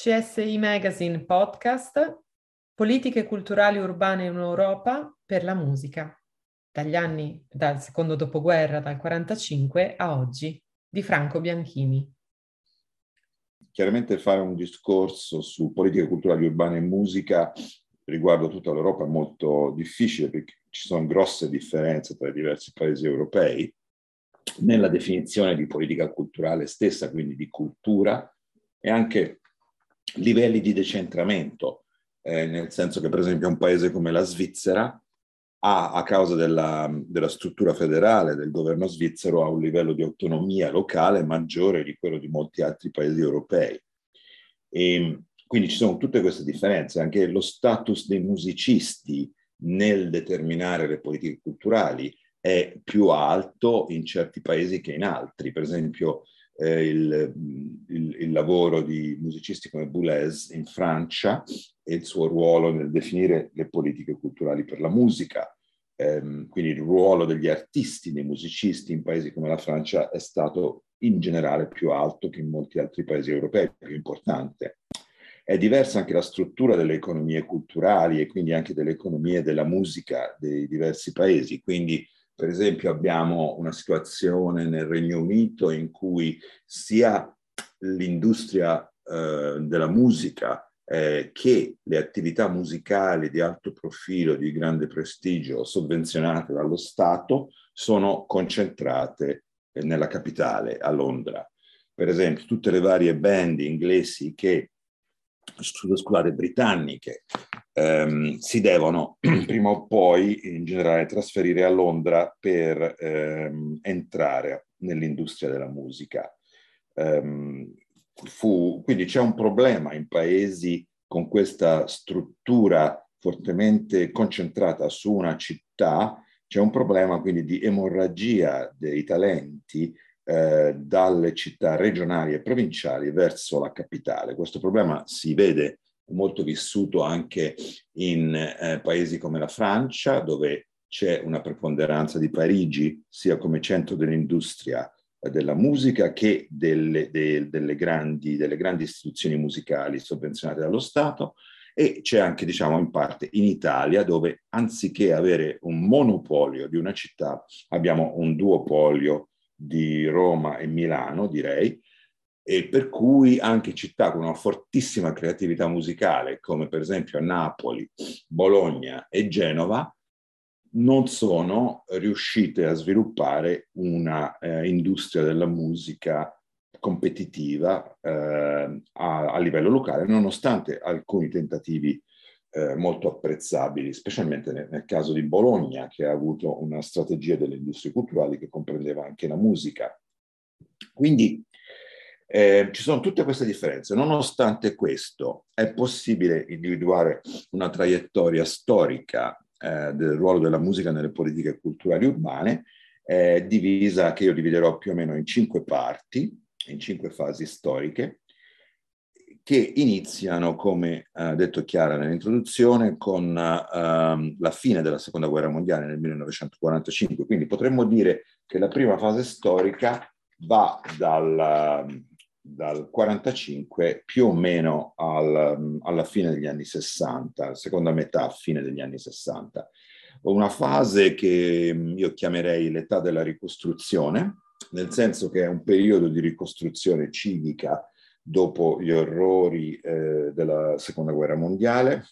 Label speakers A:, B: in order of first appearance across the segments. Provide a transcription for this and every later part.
A: CSI Magazine Podcast, Politiche culturali urbane in Europa per la musica, dagli anni, dal secondo dopoguerra, dal 1945 a oggi, di Franco Bianchini.
B: Chiaramente fare un discorso su politiche culturali urbane e musica riguardo tutta l'Europa è molto difficile perché ci sono grosse differenze tra i diversi paesi europei nella definizione di politica culturale stessa, quindi di cultura e anche livelli di decentramento, eh, nel senso che per esempio un paese come la Svizzera ha, a causa della, della, struttura federale del governo svizzero, ha un livello di autonomia locale maggiore di quello di molti altri paesi europei. E quindi ci sono tutte queste differenze, anche lo status dei musicisti nel determinare le politiche culturali è più alto in certi paesi che in altri. Per esempio, eh, il, il, il, lavoro di musicisti come Boulez in Francia e il suo ruolo nel definire le politiche culturali per la musica. Eh, quindi il ruolo degli artisti, dei musicisti in paesi come la Francia è stato in generale più alto che in molti altri paesi europei, più importante. È diversa anche la struttura delle economie culturali e quindi anche delle economie della musica dei diversi paesi. Quindi per esempio abbiamo una situazione nel Regno Unito in cui sia l'industria eh, della musica eh, che le attività musicali di alto profilo, di grande prestigio, sovvenzionate dallo Stato, sono concentrate eh, nella capitale, a Londra. Per esempio, tutte le varie band inglesi che scusate, britanniche ehm, si devono prima o poi in generale trasferire a Londra per ehm, entrare nell'industria della musica. Um, fu, quindi c'è un problema in paesi con questa struttura fortemente concentrata su una città, c'è un problema quindi di emorragia dei talenti eh, dalle città regionali e provinciali verso la capitale. Questo problema si vede molto vissuto anche in eh, paesi come la Francia, dove c'è una preponderanza di Parigi sia come centro dell'industria eh, della musica che delle, de, delle, grandi, delle grandi istituzioni musicali sovvenzionate dallo Stato. E c'è anche, diciamo, in parte in Italia, dove anziché avere un monopolio di una città, abbiamo un duopolio di Roma e Milano, direi, e per cui anche città con una fortissima creatività musicale, come per esempio Napoli, Bologna e Genova, non sono riuscite a sviluppare una eh, industria della musica competitiva eh, a, a, livello locale, nonostante alcuni tentativi eh, molto apprezzabili, specialmente nel, nel, caso di Bologna, che ha avuto una strategia delle industrie culturali che comprendeva anche la musica. Quindi eh, ci sono tutte queste differenze. Nonostante questo, è possibile individuare una traiettoria storica eh, del ruolo della musica nelle politiche culturali urbane, eh, divisa, che io dividerò più o meno in cinque parti, in cinque fasi storiche che iniziano, come ha detto Chiara nell'introduzione, con uh, la fine della Seconda Guerra Mondiale nel 1945. Quindi potremmo dire che la prima fase storica va dal, dal 45 più o meno al, alla fine degli anni 60, seconda metà, fine degli anni 60. Una fase che io chiamerei l'età della ricostruzione, nel senso che è un periodo di ricostruzione civica dopo gli orrori eh, della seconda guerra mondiale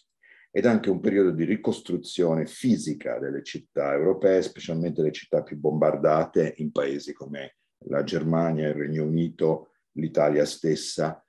B: ed anche un periodo di ricostruzione fisica delle città europee, specialmente le città più bombardate in paesi come la Germania, il Regno Unito, l'Italia stessa.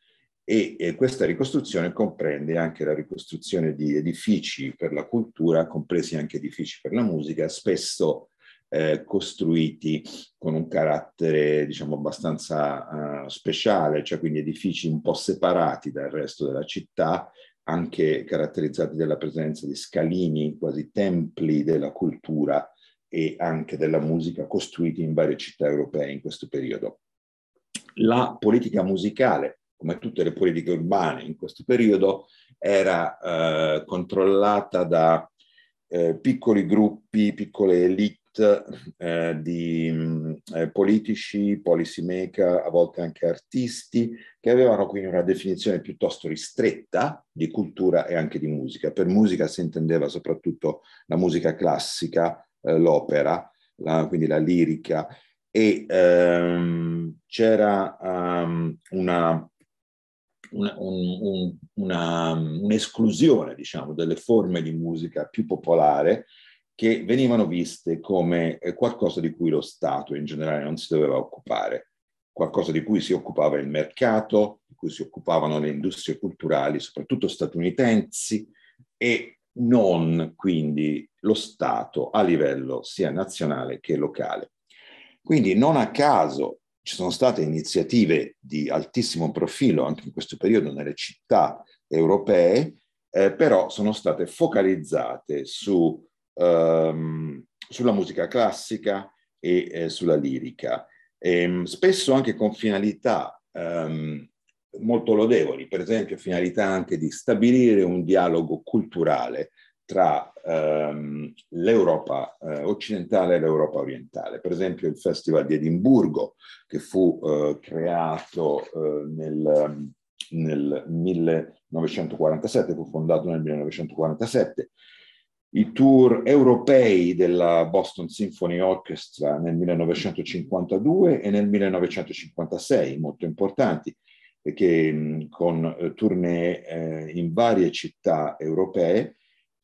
B: E, e questa ricostruzione comprende anche la ricostruzione di edifici per la cultura, compresi anche edifici per la musica, spesso eh, costruiti con un carattere diciamo abbastanza uh, speciale, cioè quindi edifici un po' separati dal resto della città, anche caratterizzati dalla presenza di scalini, quasi templi della cultura e anche della musica costruiti in varie città europee in questo periodo. La politica musicale, come tutte le politiche urbane in questo periodo, era eh, controllata da eh, piccoli gruppi, piccole elite eh, di mh, eh, politici, policy maker, a volte anche artisti, che avevano quindi una definizione piuttosto ristretta di cultura e anche di musica. Per musica si intendeva soprattutto la musica classica, eh, l'opera, la, quindi la lirica, e ehm, c'era um, una una, un, un, un'esclusione, diciamo, delle forme di musica più popolare che venivano viste come eh, qualcosa di cui lo Stato in generale non si doveva occupare, qualcosa di cui si occupava il mercato, di cui si occupavano le industrie culturali, soprattutto statunitensi, e non quindi lo Stato a livello sia nazionale che locale. Quindi non a caso ci sono state iniziative di altissimo profilo anche in questo periodo nelle città europee, eh, però sono state focalizzate su, um, sulla musica classica e eh, sulla lirica, e, ehm, spesso anche con finalità um, molto lodevoli, per esempio finalità anche di stabilire un dialogo culturale tra ehm, l'Europa eh, occidentale e l'Europa orientale. Per esempio il Festival di Edimburgo, che fu eh, creato eh, nel, nel 1947, fu fondato nel 1947, i tour europei della Boston Symphony Orchestra nel 1952 e nel 1956, molto importanti, che con eh, tournée eh, in varie città europee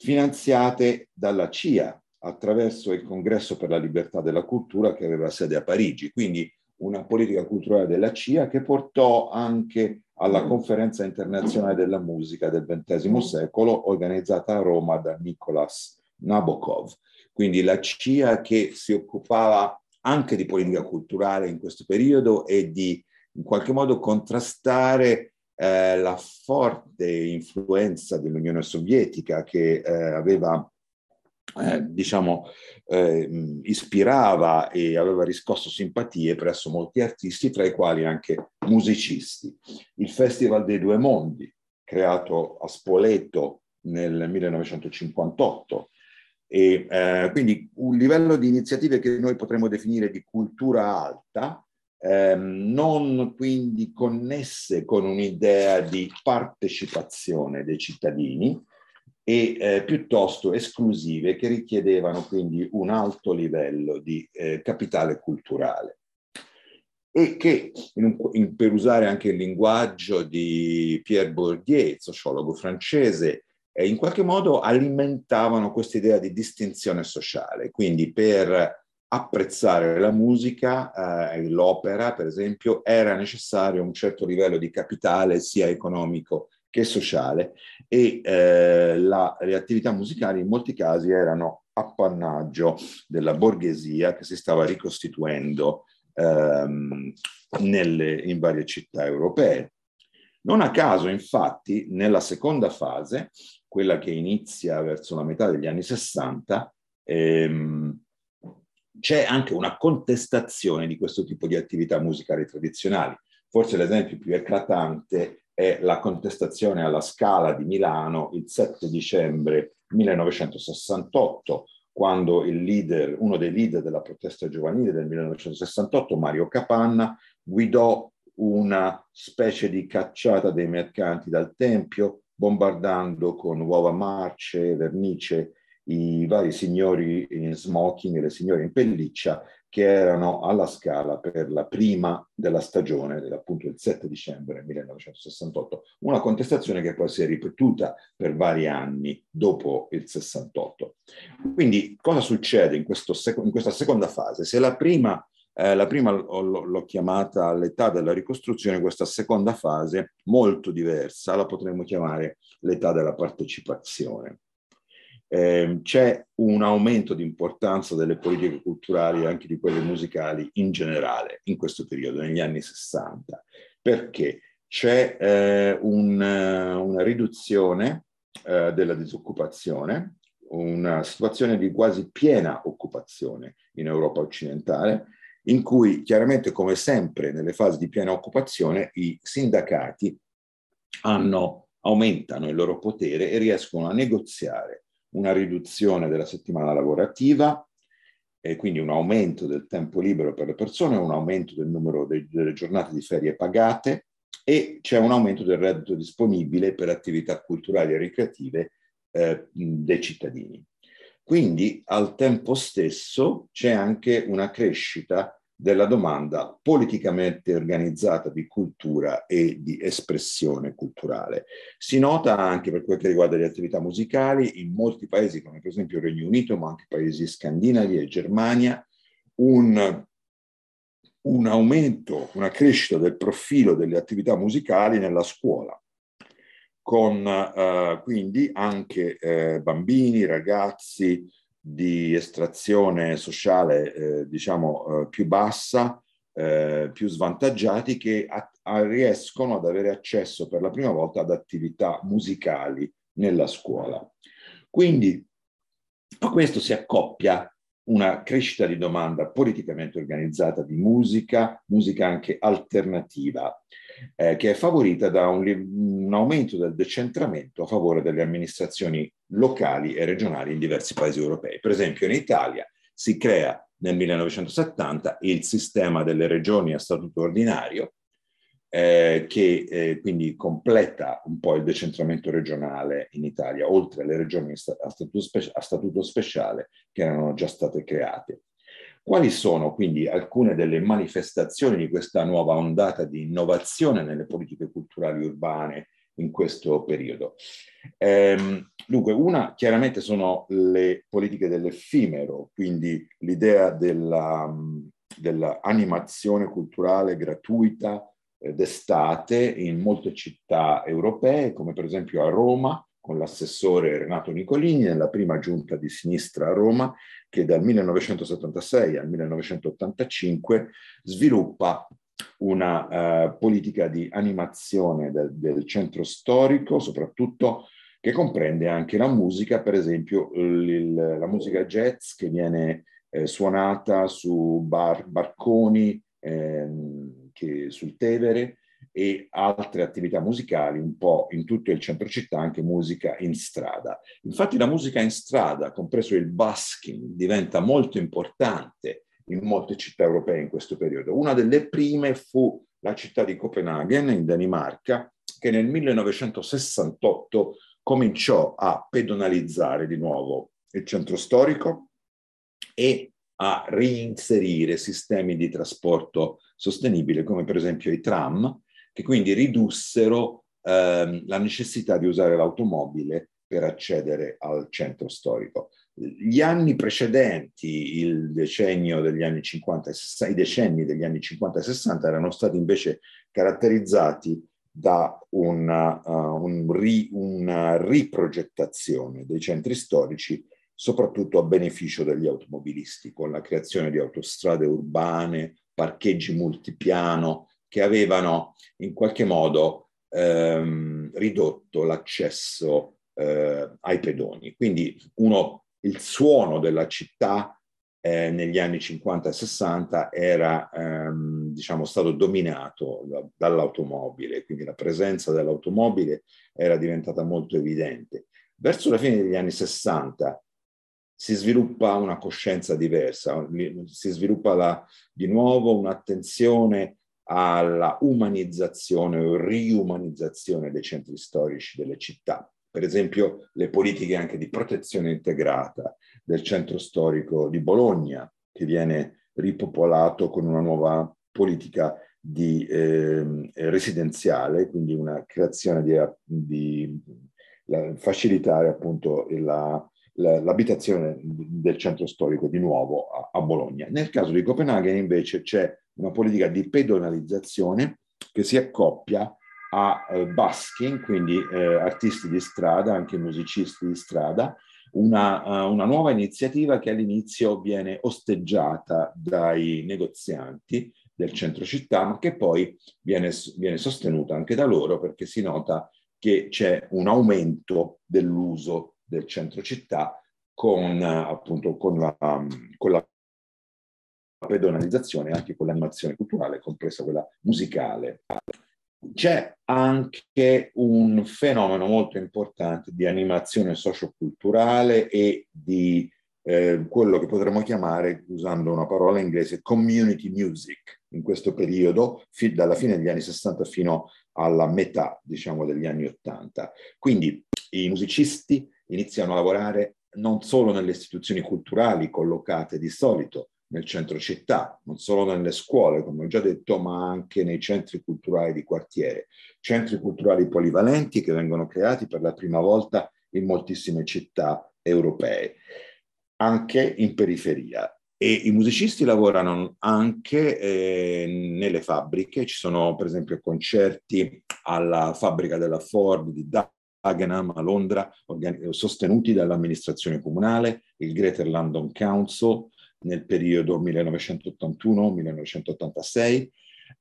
B: finanziate dalla CIA attraverso il Congresso per la libertà della cultura che aveva sede a Parigi, quindi una politica culturale della CIA che portò anche alla conferenza internazionale della musica del XX secolo organizzata a Roma da Nicolas Nabokov. Quindi la CIA che si occupava anche di politica culturale in questo periodo e di in qualche modo contrastare eh, la forte influenza dell'Unione Sovietica che eh, aveva, eh, diciamo, eh, ispirava e aveva riscosso simpatie presso molti artisti, tra i quali anche musicisti. Il Festival dei Due Mondi, creato a Spoleto nel 1958, e eh, quindi un livello di iniziative che noi potremmo definire di cultura alta, ehm, non quindi connesse con un'idea di partecipazione dei cittadini e eh, piuttosto esclusive che richiedevano quindi un alto livello di eh, capitale culturale e che, in in, per usare anche il linguaggio di Pierre Bourdieu, sociologo francese, eh, in qualche modo alimentavano questa idea di distinzione sociale. Quindi per apprezzare la musica e eh, l'opera, per esempio, era necessario un certo livello di capitale sia economico che sociale e eh, la, le attività musicali in molti casi erano appannaggio della borghesia che si stava ricostituendo ehm, nelle, in varie città europee. Non a caso, infatti, nella seconda fase, quella che inizia verso la metà degli anni 60, ehm, c'è anche una contestazione di questo tipo di attività musicali tradizionali. Forse l'esempio più eclatante è la contestazione alla Scala di Milano il 7 dicembre 1968, quando leader, uno dei leader della protesta giovanile del 1968, Mario Capanna, guidò una specie di cacciata dei mercanti dal Tempio, bombardando con uova marce, vernice i vari signori in smoking e le signore in pelliccia che erano alla Scala per la prima della stagione, appunto il 7 dicembre 1968, una contestazione che poi si è ripetuta per vari anni dopo il 68. Quindi cosa succede in, sec- in questa seconda fase? Se la prima, eh, la prima l'ho, l'ho chiamata l'età della ricostruzione, questa seconda fase, molto diversa, la potremmo chiamare l'età della partecipazione eh, c'è un aumento di importanza delle politiche culturali e anche di quelle musicali in generale in questo periodo, negli anni 60, perché? C'è eh, un, una riduzione eh, della disoccupazione, una situazione di quasi piena occupazione in Europa occidentale, in cui chiaramente, come sempre nelle fasi di piena occupazione, i sindacati hanno, aumentano il loro potere e riescono a negoziare una riduzione della settimana lavorativa e quindi un aumento del tempo libero per le persone, un aumento del numero de- delle giornate di ferie pagate e c'è un aumento del reddito disponibile per attività culturali e ricreative eh, dei cittadini. Quindi al tempo stesso c'è anche una crescita della domanda politicamente organizzata di cultura e di espressione culturale. Si nota anche per quel che riguarda le attività musicali in molti paesi come per esempio il Regno Unito, ma anche paesi scandinavi e Germania, un, un aumento, una crescita del profilo delle attività musicali nella scuola con eh, quindi anche eh, bambini, ragazzi, di estrazione sociale, eh, diciamo, eh, più bassa, eh, più svantaggiati, che a, a riescono ad avere accesso per la prima volta ad attività musicali nella scuola. Quindi a questo si accoppia una crescita di domanda politicamente organizzata di musica, musica anche alternativa, eh, che è favorita da un, un, aumento del decentramento a favore delle amministrazioni locali e regionali in diversi paesi europei. Per esempio in Italia si crea nel 1970 il sistema delle regioni a statuto ordinario, eh, che eh, quindi completa un po' il decentramento regionale in Italia, oltre alle regioni a statuto, spe- a statuto speciale che erano già state create. Quali sono quindi alcune delle manifestazioni di questa nuova ondata di innovazione nelle politiche culturali urbane in questo periodo? Ehm, dunque, una chiaramente sono le politiche dell'effimero, quindi l'idea della, dell'animazione culturale gratuita eh, d'estate in molte città europee, come per esempio a Roma, con l'assessore Renato Nicolini nella prima giunta di sinistra a Roma che dal 1976 al 1985 sviluppa una uh, politica di animazione del, del, centro storico, soprattutto che comprende anche la musica, per esempio il, la musica jazz che viene eh, suonata su bar, barconi eh, che, sul Tevere, e altre attività musicali un po' in tutto il centro città, anche musica in strada. Infatti la musica in strada, compreso il busking, diventa molto importante in molte città europee in questo periodo. Una delle prime fu la città di Copenaghen in Danimarca, che nel 1968 cominciò a pedonalizzare di nuovo il centro storico e a reinserire sistemi di trasporto sostenibile come per esempio i tram che quindi ridussero ehm, la necessità di usare l'automobile per accedere al centro storico. Gli anni precedenti, il decennio degli anni 50 e 60, i decenni degli anni 50 e 60 erano stati invece caratterizzati da una, uh, un ri, una riprogettazione dei centri storici, soprattutto a beneficio degli automobilisti, con la creazione di autostrade urbane, parcheggi multipiano, che avevano in qualche modo ehm, ridotto l'accesso eh, ai pedoni. Quindi uno, il suono della città eh, negli anni 50 e 60 era ehm, diciamo, stato dominato da, dall'automobile, quindi la presenza dell'automobile era diventata molto evidente. Verso la fine degli anni 60 si sviluppa una coscienza diversa, si sviluppa la, di nuovo un'attenzione alla umanizzazione o riumanizzazione dei centri storici delle città. Per esempio le politiche anche di protezione integrata del centro storico di Bologna, che viene ripopolato con una nuova politica di eh, residenziale, quindi una creazione di, di la, facilitare appunto la, l'abitazione del centro storico di nuovo a, a Bologna. Nel caso di Copenaghen invece c'è una politica di pedonalizzazione che si accoppia a eh, busking, quindi eh, artisti di strada, anche musicisti di strada, una, uh, una, nuova iniziativa che all'inizio viene osteggiata dai negozianti del centro città, ma che poi viene, viene sostenuta anche da loro perché si nota che c'è un aumento dell'uso del centro città con, appunto, con la, con la pedonalizzazione anche con l'animazione culturale, compresa quella musicale. C'è anche un fenomeno molto importante di animazione socioculturale e di eh, quello che potremmo chiamare, usando una parola inglese, community music in questo periodo, fi- dalla fine degli anni 60 fino alla metà, diciamo, degli anni 80. Quindi i musicisti iniziano a lavorare non solo nelle istituzioni culturali collocate di solito nel centro città, non solo nelle scuole, come ho già detto, ma anche nei centri culturali di quartiere, centri culturali polivalenti che vengono creati per la prima volta in moltissime città europee, anche in periferia. E i musicisti lavorano anche eh, nelle fabbriche, ci sono per esempio concerti alla fabbrica della Ford di Dagenham a Londra, sostenuti dall'amministrazione comunale, il Greater London Council nel periodo 1981-1986.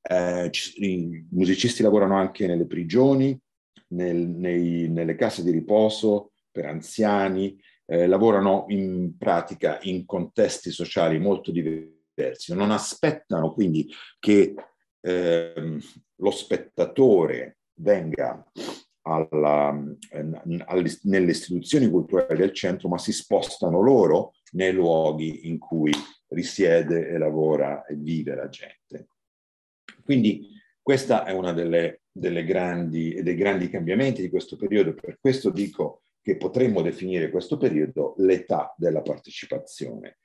B: Eh, I musicisti lavorano anche nelle prigioni, nel, nei, nelle case di riposo per anziani, eh, lavorano in pratica in contesti sociali molto diversi, non aspettano quindi che eh, lo spettatore venga alla, alle, nelle istituzioni culturali del centro, ma si spostano loro nei luoghi in cui risiede e lavora e vive la gente. Quindi questa è una delle, delle grandi, dei grandi cambiamenti di questo periodo, per questo dico che potremmo definire questo periodo l'età della partecipazione.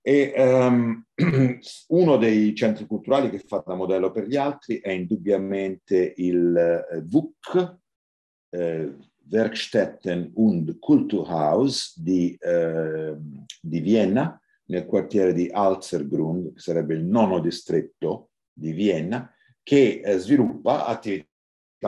B: E um, uno dei centri culturali che fa da modello per gli altri è indubbiamente il eh, VUC, Werkstätten und Kulturhaus di, eh, di, Vienna, nel quartiere di Alzergrund, che sarebbe il nono distretto di Vienna, che eh, sviluppa attività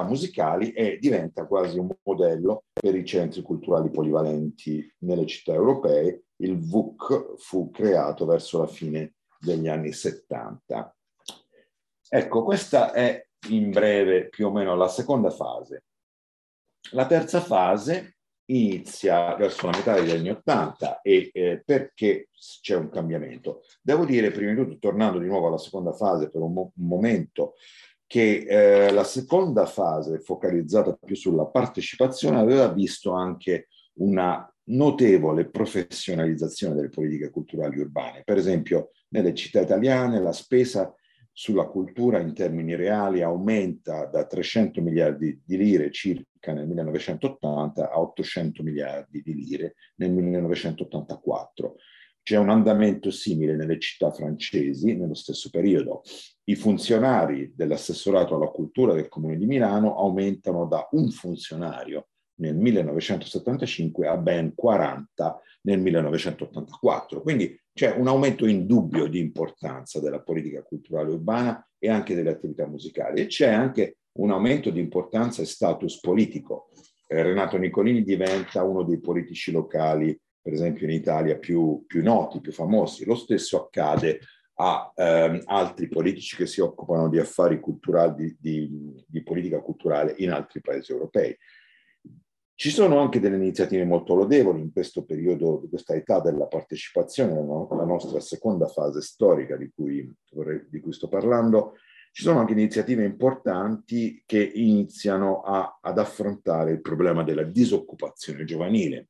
B: musicali e diventa quasi un modello per i centri culturali polivalenti nelle città europee. Il VUC fu creato verso la fine degli anni 70. Ecco, questa è in breve più o meno la seconda fase. La terza fase inizia verso la metà degli anni Ottanta e eh, perché c'è un cambiamento? Devo dire, prima di tutto, tornando di nuovo alla seconda fase per un, mo- un momento, che eh, la seconda fase, focalizzata più sulla partecipazione, aveva visto anche una notevole professionalizzazione delle politiche culturali urbane. Per esempio, nelle città italiane la spesa sulla cultura in termini reali aumenta da 300 miliardi di lire circa nel 1980 a 800 miliardi di lire nel 1984. C'è un andamento simile nelle città francesi nello stesso periodo. I funzionari dell'assessorato alla cultura del Comune di Milano aumentano da un funzionario nel 1975 a ben 40 nel 1984. Quindi c'è un aumento indubbio di importanza della politica culturale urbana e anche delle attività musicali e c'è anche un aumento di importanza e status politico. Eh, Renato Nicolini diventa uno dei politici locali, per esempio in Italia, più, più noti, più famosi. Lo stesso accade a ehm, altri politici che si occupano di affari culturali, di, di, di politica culturale in altri paesi europei. Ci sono anche delle iniziative molto lodevoli in questo periodo, di questa età della partecipazione, la nostra seconda fase storica di cui, di cui sto parlando. Ci sono anche iniziative importanti che iniziano a, ad affrontare il problema della disoccupazione giovanile.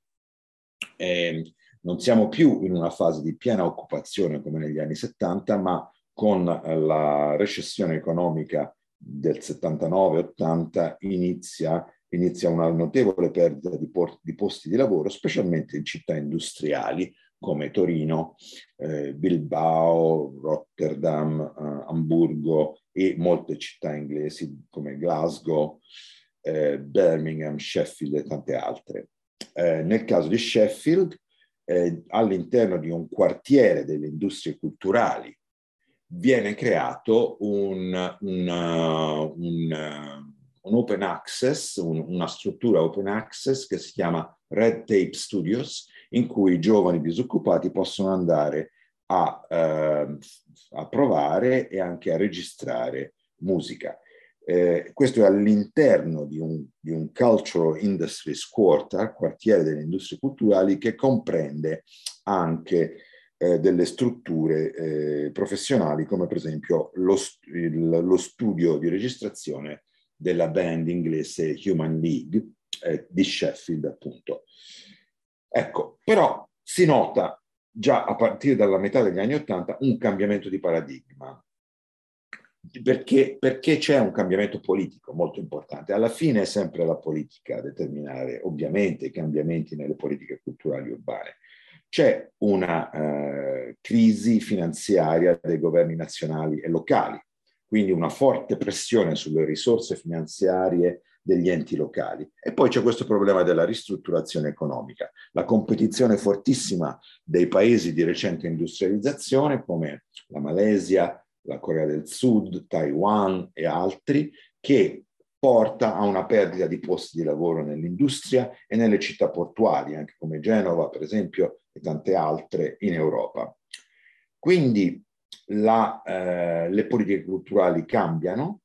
B: Eh, non siamo più in una fase di piena occupazione come negli anni 70, ma con la recessione economica del 79-80 inizia inizia una notevole perdita di, di, posti di lavoro, specialmente in città industriali come Torino, eh, Bilbao, Rotterdam, eh, Amburgo e molte città inglesi come Glasgow, eh, Birmingham, Sheffield e tante altre. Eh, nel caso di Sheffield, eh, all'interno di un quartiere delle industrie culturali viene creato un, una, un un open access, un, una struttura open access che si chiama Red Tape Studios, in cui i giovani disoccupati possono andare a, eh, a provare e anche a registrare musica. Eh, questo è all'interno di un, di un Cultural Industries Quarter, quartiere delle industrie culturali, che comprende anche eh, delle strutture eh, professionali come per esempio lo, il, lo studio di registrazione della band inglese Human League eh, di Sheffield, appunto. Ecco, però si nota già a partire dalla metà degli anni Ottanta un cambiamento di paradigma. Perché, perché c'è un cambiamento politico molto importante. Alla fine è sempre la politica a determinare ovviamente i cambiamenti nelle politiche culturali urbane. C'è una eh, crisi finanziaria dei governi nazionali e locali, quindi una forte pressione sulle risorse finanziarie degli enti locali. E poi c'è questo problema della ristrutturazione economica, la competizione fortissima dei paesi di recente industrializzazione come la Malesia, la Corea del Sud, Taiwan e altri, che porta a una perdita di posti di lavoro nell'industria e nelle città portuali, anche come Genova, per esempio, e tante altre in Europa. Quindi la, eh, le politiche culturali cambiano,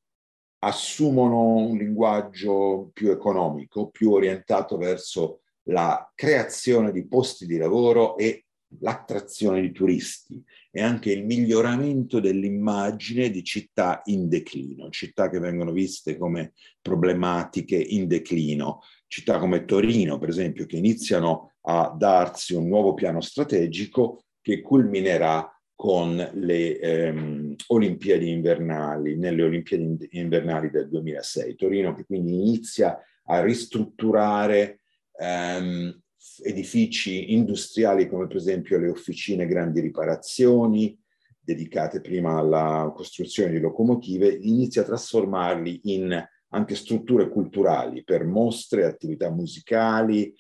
B: assumono un linguaggio più economico, più orientato verso la creazione di posti di lavoro e l'attrazione di turisti e anche il miglioramento dell'immagine di città in declino, città che vengono viste come problematiche in declino, città come Torino, per esempio, che iniziano a darsi un nuovo piano strategico che culminerà con le ehm, Olimpiadi invernali, nelle Olimpiadi invernali del 2006. Torino che quindi inizia a ristrutturare ehm, edifici industriali come per esempio le officine grandi riparazioni, dedicate prima alla costruzione di locomotive, inizia a trasformarli in anche strutture culturali per mostre, attività musicali,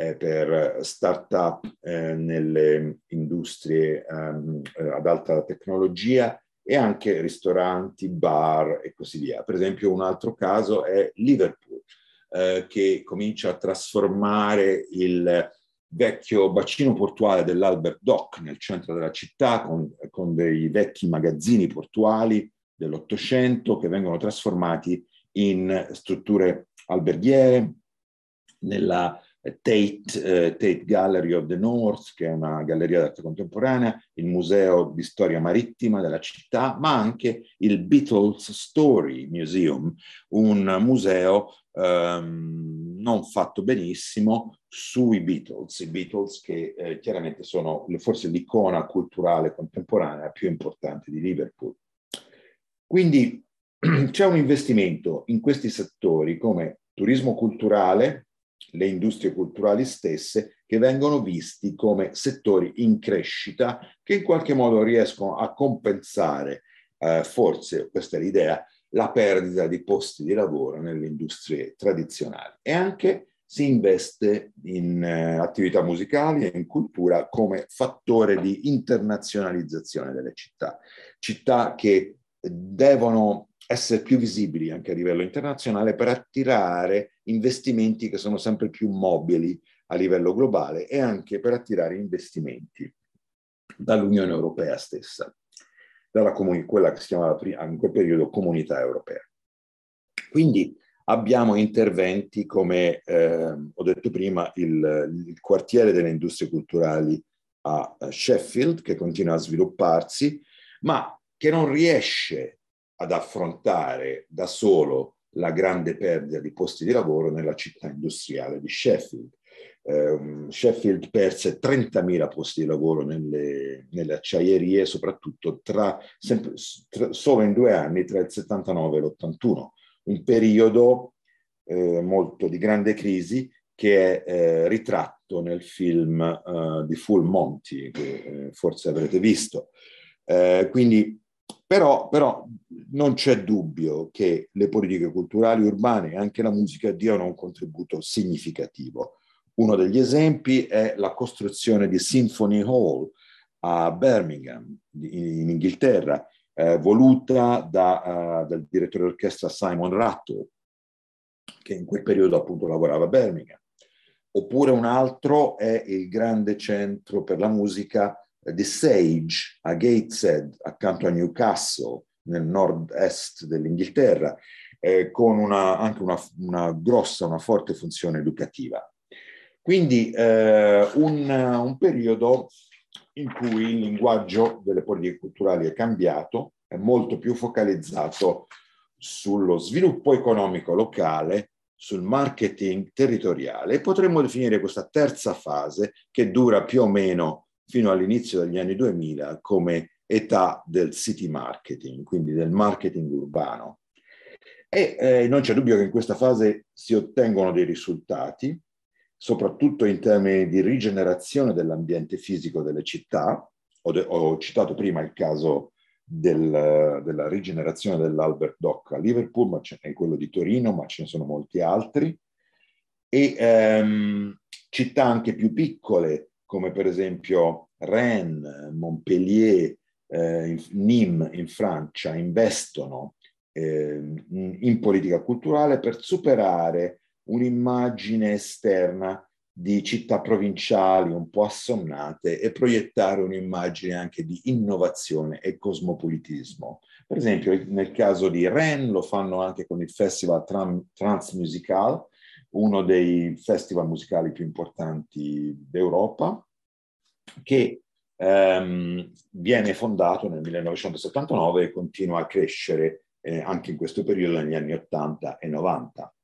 B: eh, per start-up eh, nelle industrie um, ad alta tecnologia e anche ristoranti, bar e così via. Per esempio un altro caso è Liverpool, eh, che comincia a trasformare il vecchio bacino portuale dell'Albert Dock nel centro della città con, con dei vecchi magazzini portuali dell'Ottocento che vengono trasformati in strutture alberghiere, nella Tate, eh, Tate, Gallery of the North, che è una galleria d'arte contemporanea, il Museo di Storia Marittima della città, ma anche il Beatles Story Museum, un museo ehm, non fatto benissimo sui Beatles, i Beatles che eh, chiaramente sono forse l'icona culturale contemporanea più importante di Liverpool. Quindi c'è un investimento in questi settori come turismo culturale, le industrie culturali stesse che vengono visti come settori in crescita che in qualche modo riescono a compensare, eh, forse questa è l'idea, la perdita di posti di lavoro nelle industrie tradizionali. E anche si investe in eh, attività musicali e in cultura come fattore di internazionalizzazione delle città, città che devono essere più visibili anche a livello internazionale per attirare investimenti che sono sempre più mobili a livello globale e anche per attirare investimenti dall'Unione Europea stessa, dalla comuni- quella che si chiamava in quel periodo Comunità Europea. Quindi abbiamo interventi come, eh, ho detto prima, il, il quartiere delle industrie culturali a Sheffield, che continua a svilupparsi, ma che non riesce ad affrontare da solo la grande perdita di posti di lavoro nella città industriale di Sheffield. Eh, Sheffield perse 30.000 posti di lavoro nelle, nelle acciaierie, soprattutto tra, sempre, tra, solo in due anni, tra il 79 e l'81, un periodo eh, molto di grande crisi che è eh, ritratto nel film uh, di Full Monty, che eh, forse avrete visto. Eh, quindi però, però, non c'è dubbio che le politiche culturali urbane e anche la musica diano un contributo significativo. Uno degli esempi è la costruzione di Symphony Hall a Birmingham, in Inghilterra, eh, voluta da, uh, dal direttore d'orchestra Simon Rattle, che in quel periodo appunto lavorava a Birmingham. Oppure un altro è il grande centro per la musica di Sage a Gateshead, accanto a Newcastle, nel nord-est dell'Inghilterra, eh, con una, anche una, una, grossa, una forte funzione educativa. Quindi eh, un, un periodo in cui il linguaggio delle politiche culturali è cambiato, è molto più focalizzato sullo sviluppo economico locale, sul marketing territoriale e potremmo definire questa terza fase che dura più o meno fino all'inizio degli anni 2000 come età del city marketing, quindi del marketing urbano. E eh, non c'è dubbio che in questa fase si ottengono dei risultati, soprattutto in termini di rigenerazione dell'ambiente fisico delle città. Ho, de- ho citato prima il caso del, della rigenerazione dell'Albert Dock a Liverpool, ma ce n'è quello di Torino, ma ce ne sono molti altri. E ehm, città anche più piccole, come per esempio Rennes, Montpellier, eh, Nîmes in Francia, investono eh, in politica culturale per superare un'immagine esterna di città provinciali un po' assonnate e proiettare un'immagine anche di innovazione e cosmopolitismo. Per esempio, nel caso di Rennes lo fanno anche con il Festival Transmusical, uno dei festival musicali più importanti d'Europa, che ehm, viene fondato nel 1979 e continua a crescere eh, anche in questo periodo negli anni 80 e 90.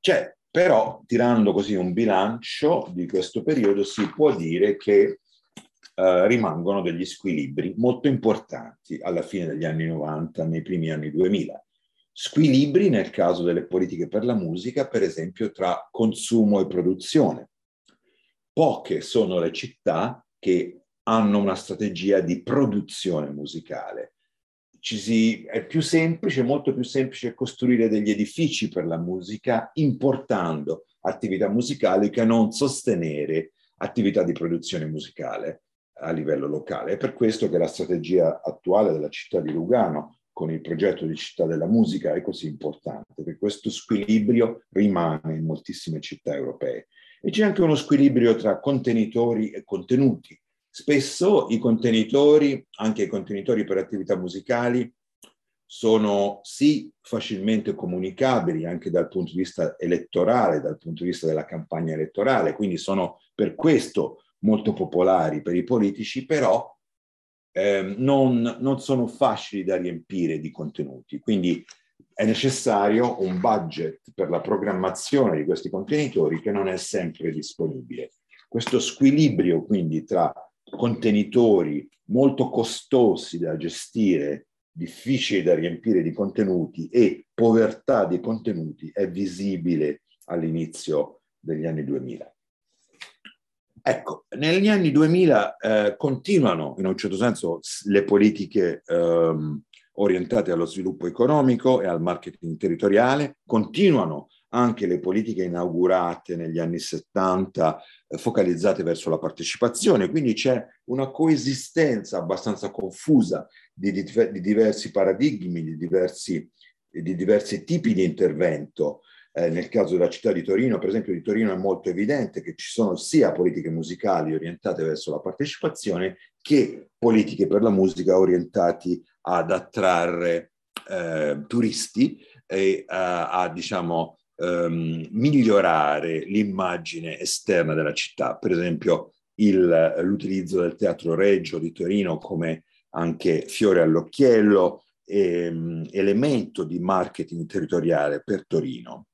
B: C'è però, tirando così un bilancio di questo periodo, si può dire che eh, rimangono degli squilibri molto importanti alla fine degli anni 90, nei primi anni 2000. Squilibri nel caso delle politiche per la musica, per esempio, tra consumo e produzione. Poche sono le città che hanno una strategia di produzione musicale si, è più semplice, molto più semplice costruire degli edifici per la musica importando attività musicali che non sostenere attività di produzione musicale a livello locale. È per questo che la strategia attuale della città di Lugano con il progetto di città della musica è così importante, perché questo squilibrio rimane in moltissime città europee. E c'è anche uno squilibrio tra contenitori e contenuti. Spesso i contenitori, anche i contenitori per attività musicali, sono sì facilmente comunicabili anche dal punto di vista elettorale, dal punto di vista della campagna elettorale, quindi sono per questo molto popolari per i politici, però eh, non, non sono facili da riempire di contenuti. Quindi è necessario un budget per la programmazione di questi contenitori che non è sempre disponibile. Questo squilibrio quindi tra contenitori molto costosi da gestire, difficili da riempire di contenuti e povertà di contenuti è visibile all'inizio degli anni 2000. Ecco, negli anni 2000 eh, continuano in un certo senso le politiche ehm, orientate allo sviluppo economico e al marketing territoriale, continuano anche le politiche inaugurate negli anni 70 eh, focalizzate verso la partecipazione, quindi c'è una coesistenza abbastanza confusa di, di, di diversi paradigmi, di diversi, di diversi, tipi di intervento. Eh, nel caso della città di Torino, per esempio di Torino è molto evidente che ci sono sia politiche musicali orientate verso la partecipazione che politiche per la musica orientati ad attrarre eh, turisti e a, a diciamo, ehm, migliorare l'immagine esterna della città, per esempio il, l'utilizzo del Teatro Reggio di Torino come anche fiore all'occhiello, ehm, elemento di marketing territoriale per Torino.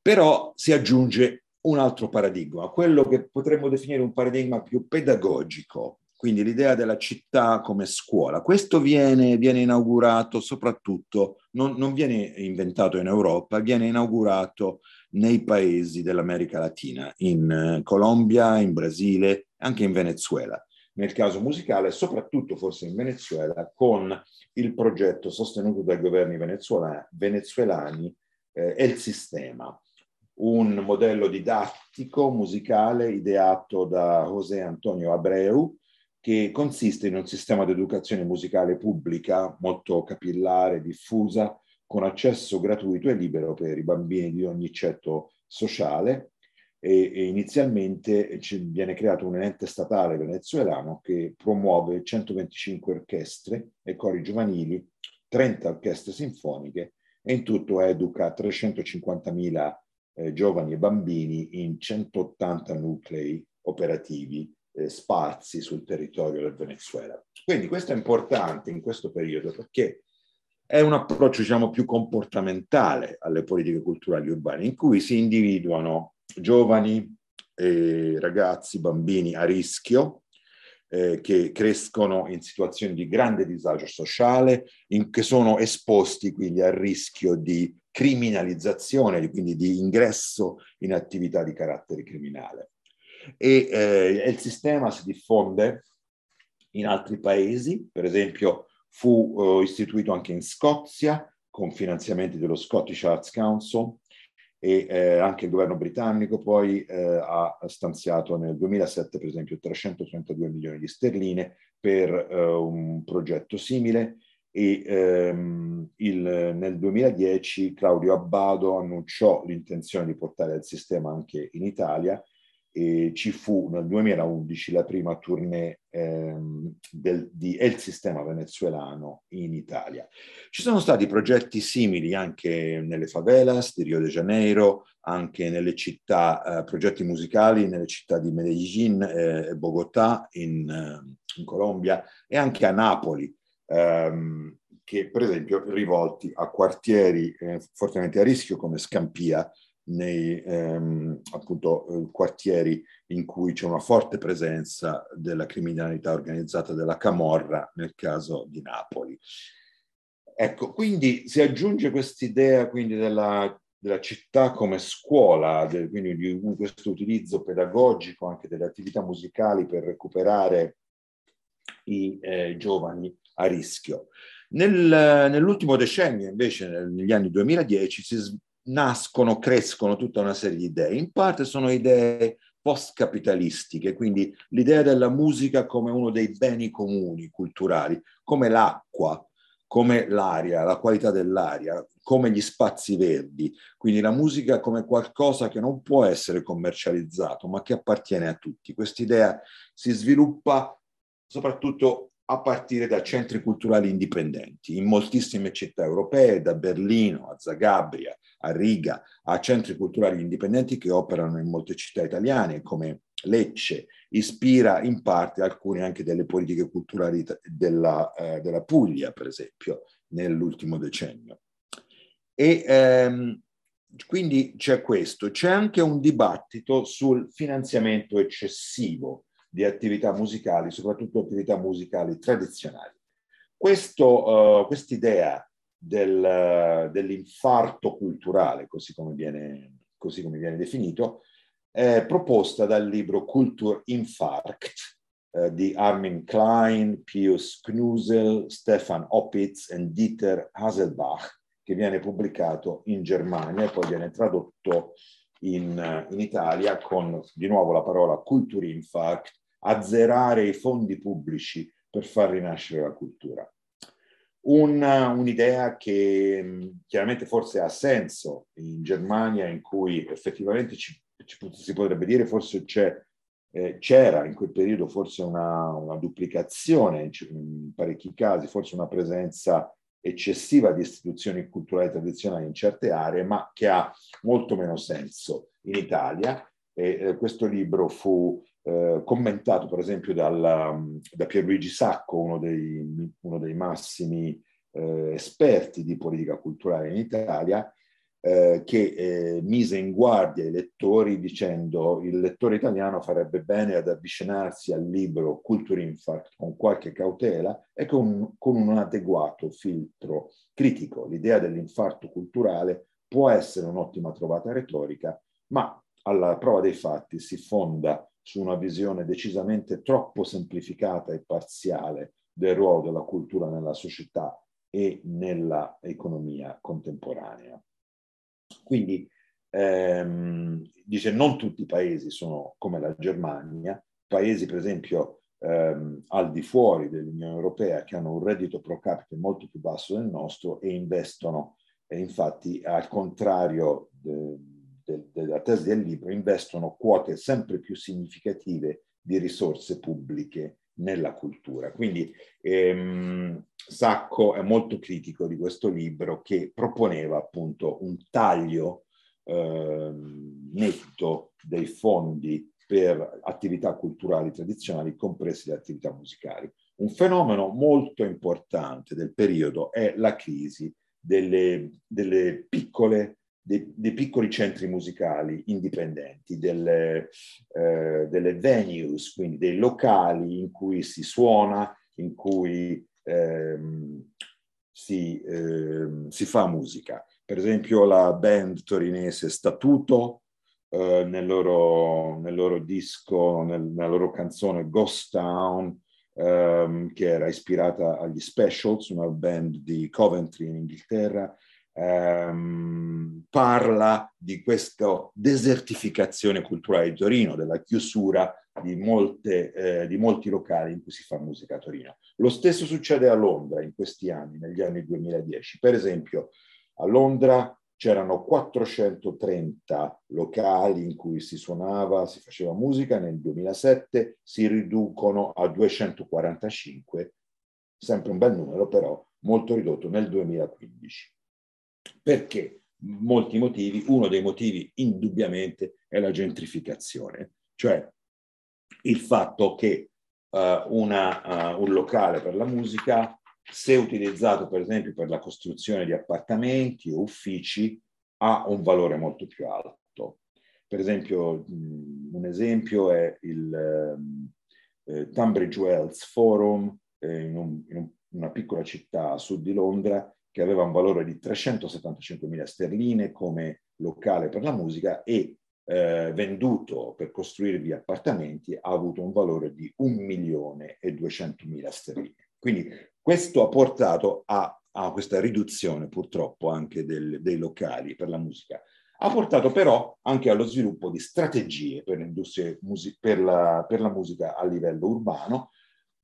B: Però si aggiunge un altro paradigma, quello che potremmo definire un paradigma più pedagogico, quindi l'idea della città come scuola. Questo viene, viene inaugurato soprattutto, non, non, viene inventato in Europa, viene inaugurato nei paesi dell'America Latina, in eh, Colombia, in Brasile, anche in Venezuela. Nel caso musicale, soprattutto forse in Venezuela, con il progetto sostenuto dai governi venezuelani, eh, El Sistema, un modello didattico musicale ideato da José Antonio Abreu, che consiste in un sistema di educazione musicale pubblica molto capillare, diffusa, con accesso gratuito e libero per i bambini di ogni ceto sociale. E, e inizialmente viene creato un ente statale venezuelano che promuove 125 orchestre e cori giovanili, 30 orchestre sinfoniche e in tutto educa 350.000 eh, giovani e bambini in 180 nuclei operativi eh, sparsi sul territorio del Venezuela. Quindi questo è importante in questo periodo perché è un approccio diciamo, più comportamentale alle politiche culturali urbane in cui si individuano giovani eh, ragazzi, bambini a rischio, eh, che crescono in situazioni di grande disagio sociale, in, che sono esposti quindi al rischio di criminalizzazione, quindi di ingresso in attività di carattere criminale. E eh, il sistema si diffonde in altri paesi, per esempio fu uh, istituito anche in Scozia con finanziamenti dello Scottish Arts Council e eh, anche il governo britannico poi eh, ha stanziato nel 2007 per esempio 332 milioni di sterline per eh, un progetto simile. E ehm, il, nel 2010 Claudio Abbado annunciò l'intenzione di portare il sistema anche in Italia e ci fu nel 2011 la prima tournée ehm, del, di El Sistema Venezuelano in Italia. Ci sono stati progetti simili anche nelle favelas di Rio de Janeiro, anche nelle città, eh, progetti musicali nelle città di Medellin eh, e Bogotà in, eh, in, Colombia e anche a Napoli. Ehm, che per esempio rivolti a quartieri eh, fortemente a rischio come Scampia, nei ehm, appunto, eh, quartieri in cui c'è una forte presenza della criminalità organizzata della Camorra, nel caso di Napoli. Ecco, quindi si aggiunge quest'idea quindi della, della città come scuola, del, quindi di questo utilizzo pedagogico anche delle attività musicali per recuperare i eh, giovani a rischio. Nel, nell'ultimo decennio, invece, negli anni 2010, si, nascono, crescono tutta una serie di idee. In parte sono idee post-capitalistiche, quindi l'idea della musica come uno dei beni comuni culturali, come l'acqua, come l'aria, la qualità dell'aria, come gli spazi verdi, quindi la musica come qualcosa che non può essere commercializzato, ma che appartiene a tutti. Quest'idea si sviluppa soprattutto a partire da centri culturali indipendenti in moltissime città europee, da Berlino a Zagabria, a Riga, a centri culturali indipendenti che operano in molte città italiane come Lecce, ispira in parte alcune anche delle politiche culturali della, eh, della Puglia, per esempio, nell'ultimo decennio. E ehm, quindi c'è questo, c'è anche un dibattito sul finanziamento eccessivo di attività musicali, soprattutto attività musicali tradizionali. Questo, uh, quest'idea del, dell'infarto culturale, così come, viene, così come viene definito, è proposta dal libro Kultur Infarkt uh, di Armin Klein, Pius Knusel, Stefan Opitz e Dieter Haselbach, che viene pubblicato in Germania e poi viene tradotto in, in Italia con di nuovo la parola Kulturinfarkt, azzerare i fondi pubblici per far rinascere la cultura. Un, un'idea che chiaramente forse ha senso in Germania, in cui effettivamente ci, ci, si potrebbe dire forse eh, c'era in quel periodo forse una, una duplicazione, in, in parecchi casi, forse una presenza eccessiva di istituzioni culturali tradizionali in certe aree, ma che ha molto meno senso in Italia. E, eh, questo libro fu eh, commentato per esempio dal, da Pierluigi Sacco, uno dei, uno dei massimi eh, esperti di politica culturale in Italia, eh, che eh, mise in guardia i lettori dicendo il lettore italiano farebbe bene ad avvicinarsi al libro Culturinfarct con qualche cautela e con, con un adeguato filtro critico. L'idea dell'infarto culturale può essere un'ottima trovata retorica, ma alla prova dei fatti si fonda su una visione decisamente troppo semplificata e parziale del ruolo della cultura nella società e nella economia contemporanea. Quindi ehm, dice non tutti i paesi sono come la Germania, paesi per esempio ehm, al di fuori dell'Unione Europea che hanno un reddito pro capite molto più basso del nostro e investono, e infatti al contrario de, de, della tesi del libro, investono quote sempre più significative di risorse pubbliche nella cultura. Quindi ehm, Sacco è molto critico di questo libro che proponeva appunto un taglio eh, netto dei fondi per attività culturali tradizionali, comprese le attività musicali. Un fenomeno molto importante del periodo è la crisi delle, delle piccole dei, dei, piccoli centri musicali indipendenti, delle, eh, delle, venues, quindi dei locali in cui si suona, in cui ehm, si, ehm, si, fa musica. Per esempio la band torinese Statuto, eh, nel, loro, nel, loro, disco, nel, nella loro canzone Ghost Town, ehm, che era ispirata agli Specials, una band di Coventry in Inghilterra, ehm, parla di questa desertificazione culturale di Torino, della chiusura di, molte, eh, di molti locali in cui si fa musica a Torino. Lo stesso succede a Londra in questi anni, negli anni 2010. Per esempio, a Londra c'erano 430 locali in cui si suonava, si faceva musica, nel 2007 si riducono a 245, sempre un bel numero però, molto ridotto nel 2015. Perché? Molti motivi, uno dei motivi indubbiamente è la gentrificazione, cioè il fatto che uh, una, uh, un locale per la musica se utilizzato per esempio per la costruzione di appartamenti o uffici, ha un valore molto più alto. Per esempio, un esempio è il eh, Tunbridge Wells Forum eh, in, un, in, una piccola città a sud di Londra che aveva un valore di 375.000 sterline come locale per la musica e eh, venduto per costruirvi appartamenti ha avuto un valore di 1 milione e 200.000 sterline. Quindi questo ha portato a, a questa riduzione purtroppo anche del, dei locali per la musica. Ha portato però anche allo sviluppo di strategie per, per, la, per la musica a livello urbano,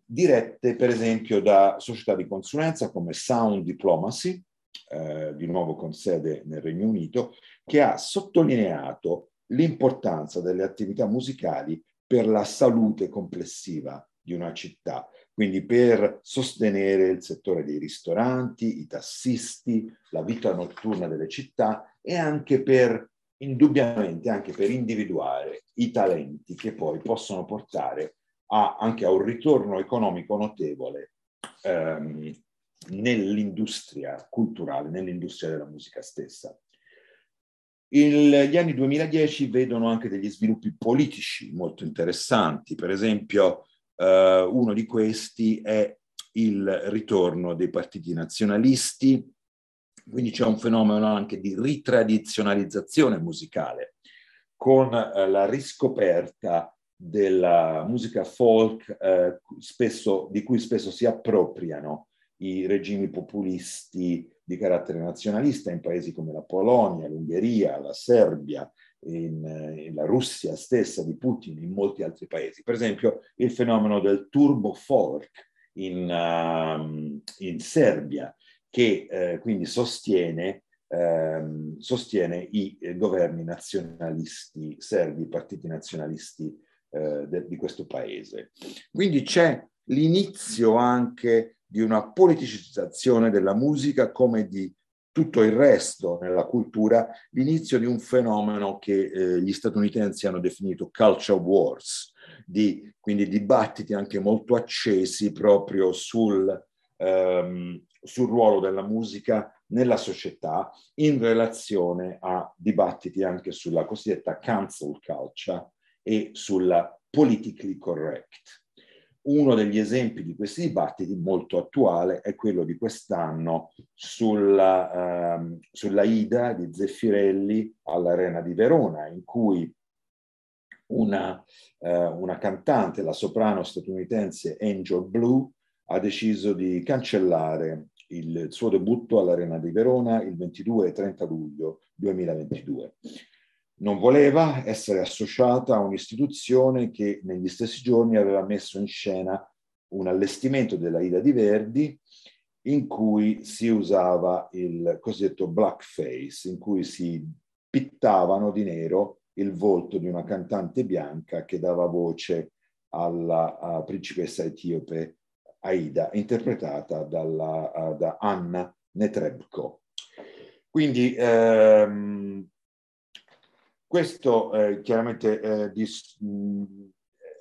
B: dirette per esempio da società di consulenza come Sound Diplomacy, eh, di nuovo con sede nel Regno Unito, che ha sottolineato l'importanza delle attività musicali per la salute complessiva di una città quindi per sostenere il settore dei ristoranti, i tassisti, la vita notturna delle città e anche per, indubbiamente, anche per individuare i talenti che poi possono portare a, anche a un ritorno economico notevole ehm, nell'industria culturale, nell'industria della musica stessa. Il, gli anni 2010 vedono anche degli sviluppi politici molto interessanti, per esempio Uh, uno di questi è il ritorno dei partiti nazionalisti, quindi c'è un fenomeno anche di ritradizionalizzazione musicale, con uh, la riscoperta della musica folk uh, spesso, di cui spesso si appropriano i regimi populisti di carattere nazionalista in paesi come la Polonia, l'Ungheria, la Serbia, in, in, la Russia stessa di Putin, in molti altri paesi. Per esempio il fenomeno del turbo folk in, uh, in Serbia, che eh, quindi sostiene, ehm, sostiene, i governi nazionalisti serbi, i partiti nazionalisti eh, de, di questo paese. Quindi c'è l'inizio anche di una politicizzazione della musica come di tutto il resto nella cultura, l'inizio di un fenomeno che eh, gli statunitensi hanno definito culture wars, di, quindi dibattiti anche molto accesi proprio sul, ehm, sul ruolo della musica nella società in relazione a dibattiti anche sulla cosiddetta cancel culture e sulla politically correct. Uno degli esempi di questi dibattiti molto attuale è quello di quest'anno sulla, um, sulla Ida di Zeffirelli all'Arena di Verona, in cui una, uh, una cantante, la soprano statunitense Angel Blue, ha deciso di cancellare il suo debutto all'Arena di Verona il 22 e 30 luglio 2022 non voleva essere associata a un'istituzione che negli stessi giorni aveva messo in scena un allestimento della Ida di Verdi in cui si usava il cosiddetto blackface, in cui si pittavano di nero il volto di una cantante bianca che dava voce alla principessa etiope Aida, interpretata dalla, da Anna Netrebko. Quindi ehm, questo eh, chiaramente eh, dis, mh,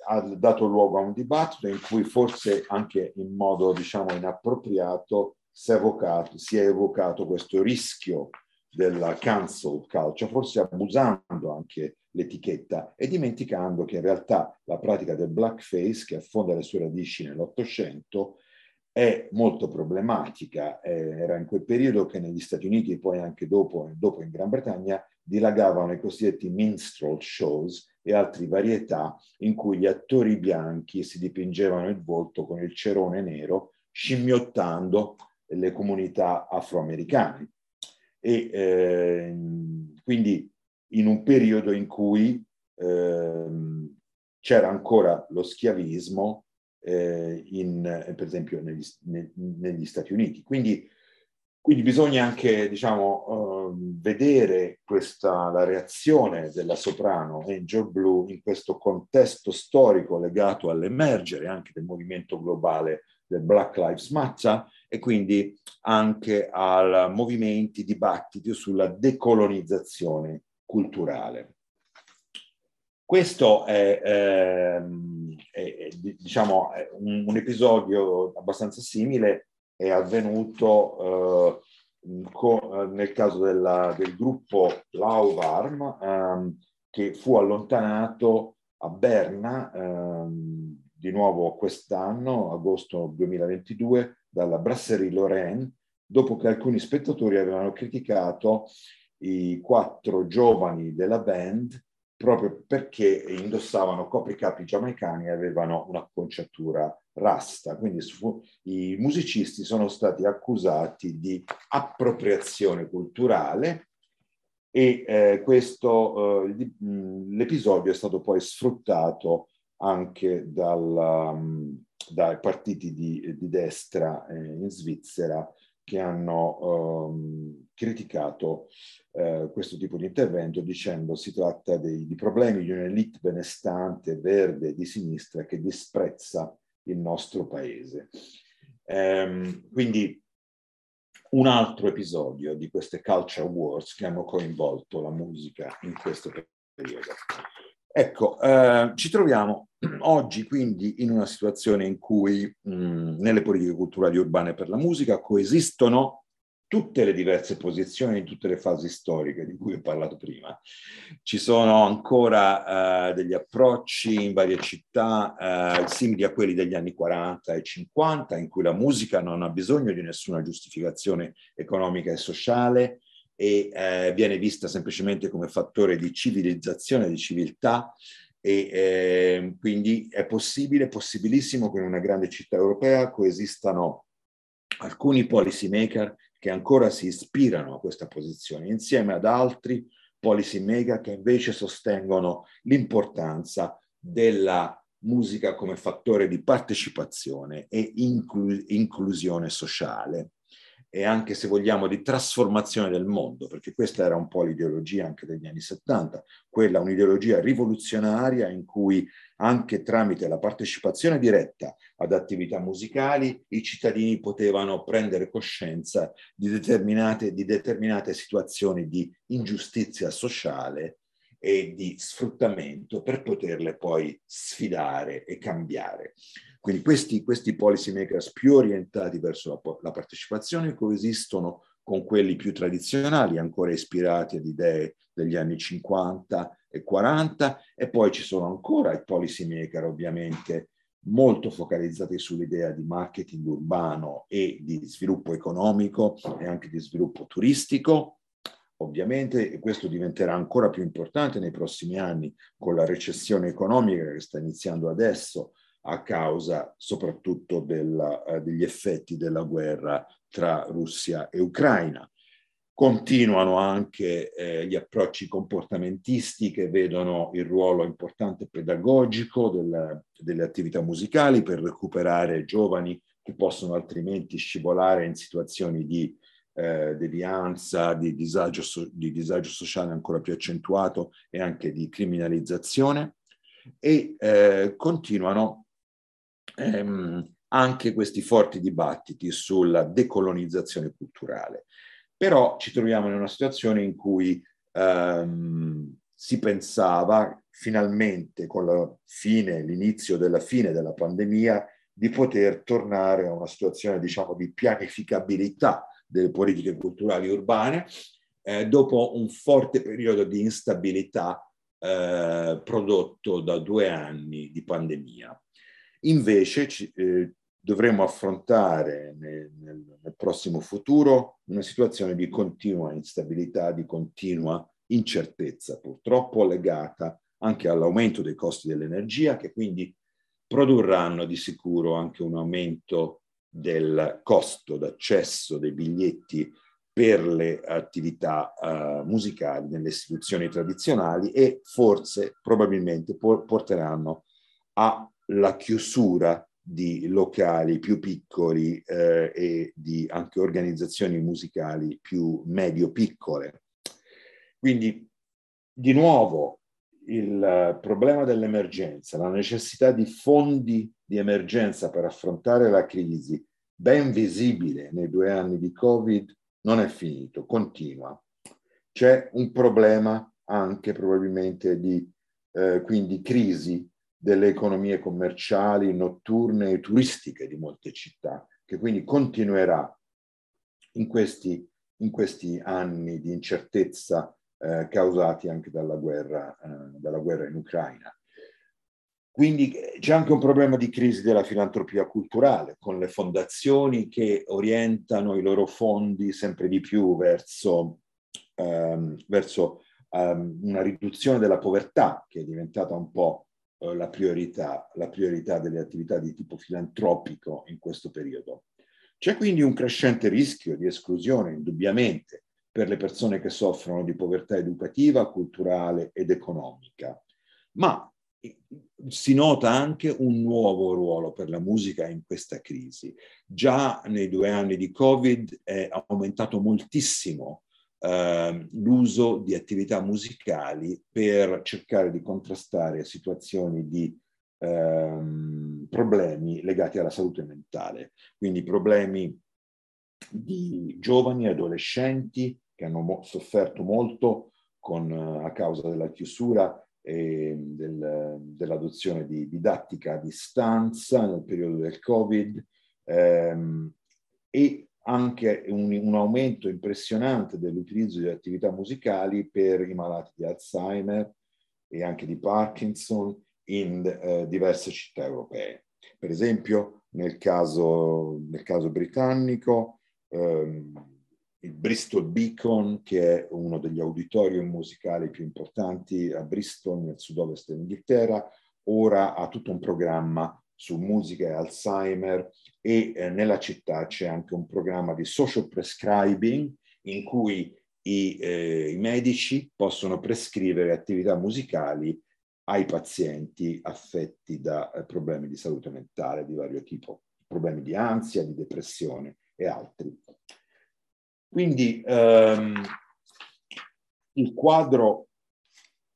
B: ha dato luogo a un dibattito in cui forse anche in modo diciamo inappropriato si è, evocato, si è evocato questo rischio della cancel culture, forse abusando anche l'etichetta e dimenticando che in realtà la pratica del blackface, che affonda le sue radici nell'Ottocento, è molto problematica. Eh, era in quel periodo che negli Stati Uniti e poi anche dopo, dopo in Gran Bretagna dilagavano i cosiddetti minstrel shows e altre varietà in cui gli attori bianchi si dipingevano il volto con il cerone nero, scimmiottando le comunità afroamericane. E eh, quindi in un periodo in cui eh, c'era ancora lo schiavismo eh, in, per esempio negli, negli, Stati Uniti. Quindi, quindi bisogna anche diciamo, uh, vedere questa, la reazione della soprano Angel Blue in questo contesto storico legato all'emergere anche del movimento globale del Black Lives Matter e quindi anche a movimenti, dibattiti sulla decolonizzazione culturale. Questo è, ehm, è, diciamo, un, un, episodio abbastanza simile, è avvenuto eh, co, nel caso della, del gruppo Lauvarm, ehm, che fu allontanato a Berna ehm, di nuovo quest'anno, agosto 2022, dalla Brasserie Lorraine, dopo che alcuni spettatori avevano criticato i quattro giovani della band proprio perché indossavano copricapi giamaicani e avevano un'acconciatura rasta. Quindi su, i musicisti sono stati accusati di appropriazione culturale e eh, questo, eh, l'episodio è stato poi sfruttato anche dal, dai partiti di, di destra eh, in Svizzera che hanno um, criticato uh, questo tipo di intervento dicendo si tratta dei, di problemi di un'elite benestante, verde, di sinistra che disprezza il nostro paese. Um, quindi un altro episodio di queste culture wars che hanno coinvolto la musica in questo periodo. Ecco, eh, ci troviamo oggi quindi in una situazione in cui mh, nelle politiche culturali urbane per la musica coesistono tutte le diverse posizioni in tutte le fasi storiche di cui ho parlato prima. Ci sono ancora eh, degli approcci in varie città eh, simili a quelli degli anni 40 e 50, in cui la musica non ha bisogno di nessuna giustificazione economica e sociale, e eh, viene vista semplicemente come fattore di civilizzazione, di civiltà e eh, quindi è possibile, possibilissimo che in una grande città europea coesistano alcuni policy maker che ancora si ispirano a questa posizione insieme ad altri policy maker che invece sostengono l'importanza della musica come fattore di partecipazione e inclu- inclusione sociale e anche se vogliamo di trasformazione del mondo, perché questa era un po' l'ideologia anche degli anni 70, quella un'ideologia rivoluzionaria in cui anche tramite la partecipazione diretta ad attività musicali i cittadini potevano prendere coscienza di determinate, di determinate situazioni di ingiustizia sociale e di sfruttamento per poterle poi sfidare e cambiare. Quindi questi, questi policy makers più orientati verso la, la partecipazione coesistono con quelli più tradizionali, ancora ispirati ad idee degli anni 50 e 40, e poi ci sono ancora i policy maker ovviamente molto focalizzati sull'idea di marketing urbano e di sviluppo economico e anche di sviluppo turistico, Ovviamente questo diventerà ancora più importante nei prossimi anni con la recessione economica che sta iniziando adesso a causa soprattutto della, eh, degli effetti della guerra tra Russia e Ucraina. Continuano anche eh, gli approcci comportamentisti che vedono il ruolo importante pedagogico del, delle attività musicali per recuperare giovani che possono altrimenti scivolare in situazioni di eh, devianza, di disagio, di disagio, sociale ancora più accentuato e anche di criminalizzazione e eh, continuano ehm, anche questi forti dibattiti sulla decolonizzazione culturale. Però ci troviamo in una situazione in cui ehm, si pensava finalmente con la fine, l'inizio della fine della pandemia, di poter tornare a una situazione, diciamo, di pianificabilità delle politiche culturali urbane eh, dopo un forte periodo di instabilità eh, prodotto da due anni di pandemia. Invece ci, eh, dovremo affrontare nel, nel, prossimo futuro una situazione di continua instabilità, di continua incertezza, purtroppo legata anche all'aumento dei costi dell'energia, che quindi produrranno di sicuro anche un aumento del costo d'accesso dei biglietti per le attività uh, musicali nelle istituzioni tradizionali e forse probabilmente por- porteranno alla chiusura di locali più piccoli eh, e di anche organizzazioni musicali più medio-piccole. Quindi, di nuovo, il problema dell'emergenza, la necessità di fondi di emergenza per affrontare la crisi, ben visibile nei due anni di Covid, non è finito, continua. C'è un problema anche probabilmente di eh, quindi crisi delle economie commerciali, notturne e turistiche di molte città, che quindi continuerà in questi, in questi anni di incertezza eh, causati anche dalla guerra, eh, dalla guerra in Ucraina. Quindi eh, c'è anche un problema di crisi della filantropia culturale, con le fondazioni che orientano i loro fondi sempre di più verso, ehm, verso ehm, una riduzione della povertà, che è diventata un po' Eh, la priorità, la priorità delle attività di tipo filantropico in questo periodo. C'è quindi un crescente rischio di esclusione, indubbiamente, per le persone che soffrono di povertà educativa, culturale ed economica, ma si nota anche un nuovo ruolo per la musica in questa crisi. Già nei due anni di Covid è aumentato moltissimo eh, l'uso di attività musicali per cercare di contrastare situazioni di ehm, problemi legati alla salute mentale, quindi problemi di giovani adolescenti che hanno mo- sofferto molto con, a causa della chiusura e del, dell'adozione di didattica a distanza nel periodo del Covid ehm, e anche un, un, aumento impressionante dell'utilizzo di attività musicali per i malati di Alzheimer e anche di Parkinson in eh, diverse città europee. Per esempio, nel caso, nel caso britannico, ehm, il Bristol Beacon, che è uno degli auditorium musicali più importanti a Bristol, nel sud-ovest dell'Inghilterra, ora ha tutto un programma su musica e Alzheimer e eh, nella città c'è anche un programma di social prescribing in cui i, eh, i medici possono prescrivere attività musicali ai pazienti affetti da eh, problemi di salute mentale di vario tipo, problemi di ansia, di depressione e altri. Quindi ehm, il quadro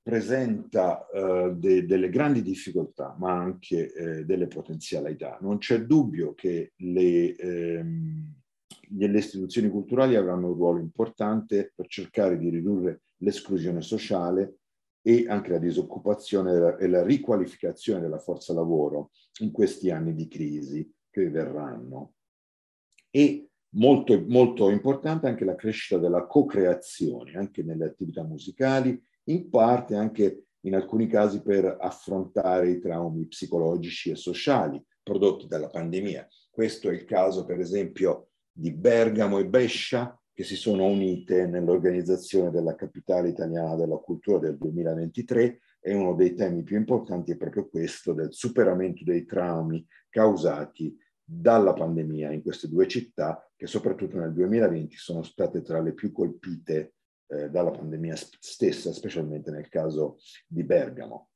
B: presenta eh, de, delle grandi difficoltà, ma anche eh, delle potenzialità. Non c'è dubbio che le, ehm, le, istituzioni culturali avranno un ruolo importante per cercare di ridurre l'esclusione sociale e anche la disoccupazione e la, riqualificazione della forza lavoro in questi anni di crisi che verranno. E molto, molto importante anche la crescita della co-creazione, anche nelle attività musicali in parte anche in alcuni casi per affrontare i traumi psicologici e sociali prodotti dalla pandemia. Questo è il caso, per esempio, di Bergamo e Brescia, che si sono unite nell'organizzazione della capitale italiana della cultura del 2023 e uno dei temi più importanti è proprio questo del superamento dei traumi causati dalla pandemia in queste due città che soprattutto nel 2020 sono state tra le più colpite eh, dalla pandemia stessa, specialmente nel caso di Bergamo.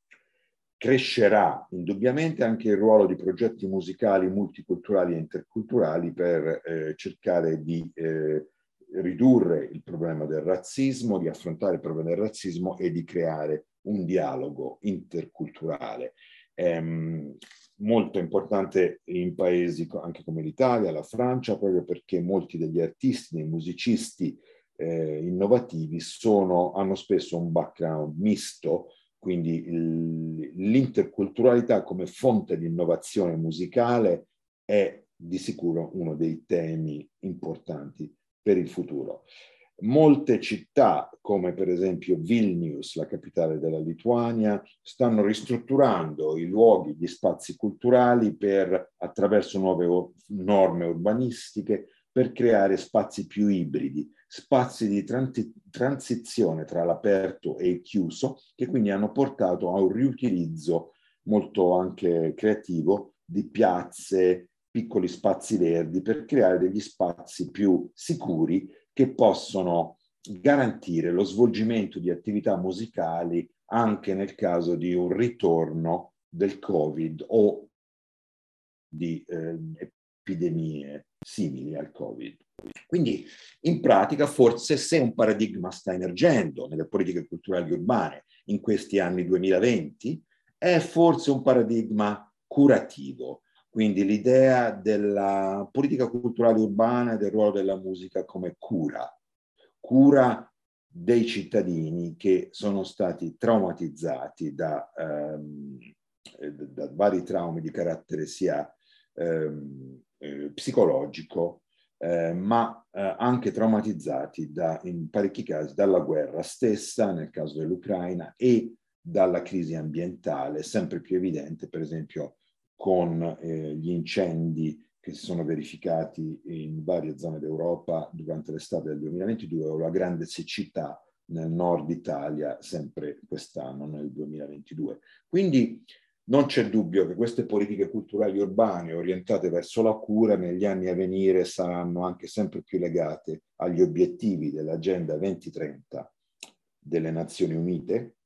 B: Crescerà indubbiamente anche il ruolo di progetti musicali multiculturali e interculturali per eh, cercare di eh, ridurre il problema del razzismo, di affrontare il problema del razzismo e di creare un dialogo interculturale. Ehm, molto importante in paesi anche come l'Italia, la Francia, proprio perché molti degli artisti, dei musicisti eh, innovativi sono, hanno spesso un background misto, quindi l'interculturalità come fonte di innovazione musicale è di sicuro uno dei temi importanti per il futuro. Molte città, come per esempio Vilnius, la capitale della Lituania, stanno ristrutturando i luoghi, gli spazi culturali per, attraverso nuove norme urbanistiche per creare spazi più ibridi, spazi di transi- transizione tra l'aperto e il chiuso, che quindi hanno portato a un riutilizzo molto anche creativo di piazze, piccoli spazi verdi per creare degli spazi più sicuri che possono garantire lo svolgimento di attività musicali anche nel caso di un ritorno del Covid o di eh, epidemie simili al Covid. Quindi in pratica forse se un paradigma sta emergendo nelle politiche culturali urbane in questi anni 2020 è forse un paradigma curativo, quindi l'idea della politica culturale urbana e del ruolo della musica come cura, cura dei cittadini che sono stati traumatizzati da, ehm, da vari traumi di carattere sia ehm, eh, psicologico, eh, ma eh, anche traumatizzati da, in parecchi casi dalla guerra stessa, nel caso dell'Ucraina, e dalla crisi ambientale, sempre più evidente, per esempio, con eh, gli incendi che si sono verificati in varie zone d'Europa durante l'estate del 2022 o la grande siccità nel nord Italia sempre quest'anno, nel 2022. Quindi non c'è dubbio che queste politiche culturali urbane orientate verso la cura negli anni a venire saranno anche sempre più legate agli obiettivi dell'Agenda 2030 delle Nazioni Unite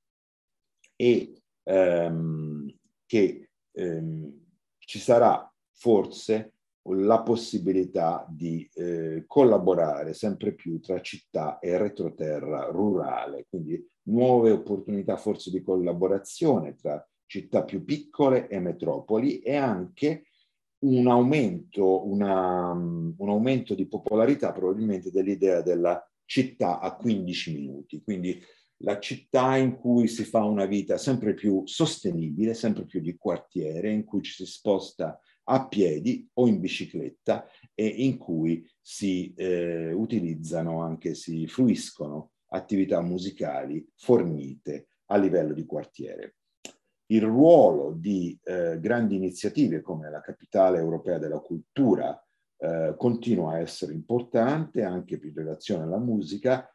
B: e ehm, che ehm, ci sarà forse la possibilità di eh, collaborare sempre più tra città e retroterra rurale, quindi nuove opportunità forse di collaborazione tra città più piccole e metropoli e anche un aumento, una, un aumento di popolarità probabilmente dell'idea della città a 15 minuti, quindi la città in cui si fa una vita sempre più sostenibile, sempre più di quartiere, in cui ci si sposta a piedi o in bicicletta e in cui si eh, utilizzano anche, si fruiscono attività musicali fornite a livello di quartiere. Il ruolo di eh, grandi iniziative come la Capitale Europea della Cultura eh, continua a essere importante anche in relazione alla musica,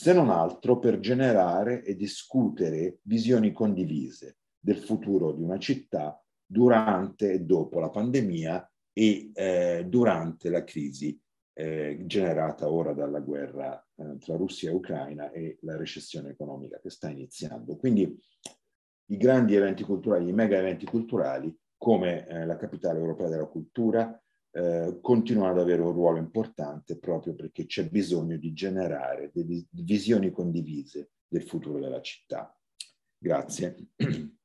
B: se non altro per generare e discutere visioni condivise del futuro di una città durante e dopo la pandemia e eh, durante la crisi eh, generata ora dalla guerra eh, tra Russia e Ucraina e la recessione economica che sta iniziando. Quindi i grandi eventi culturali, i mega eventi culturali come eh, la capitale europea della cultura, eh, continuano ad avere un ruolo importante proprio perché c'è bisogno di generare delle visioni condivise del futuro della città. Grazie.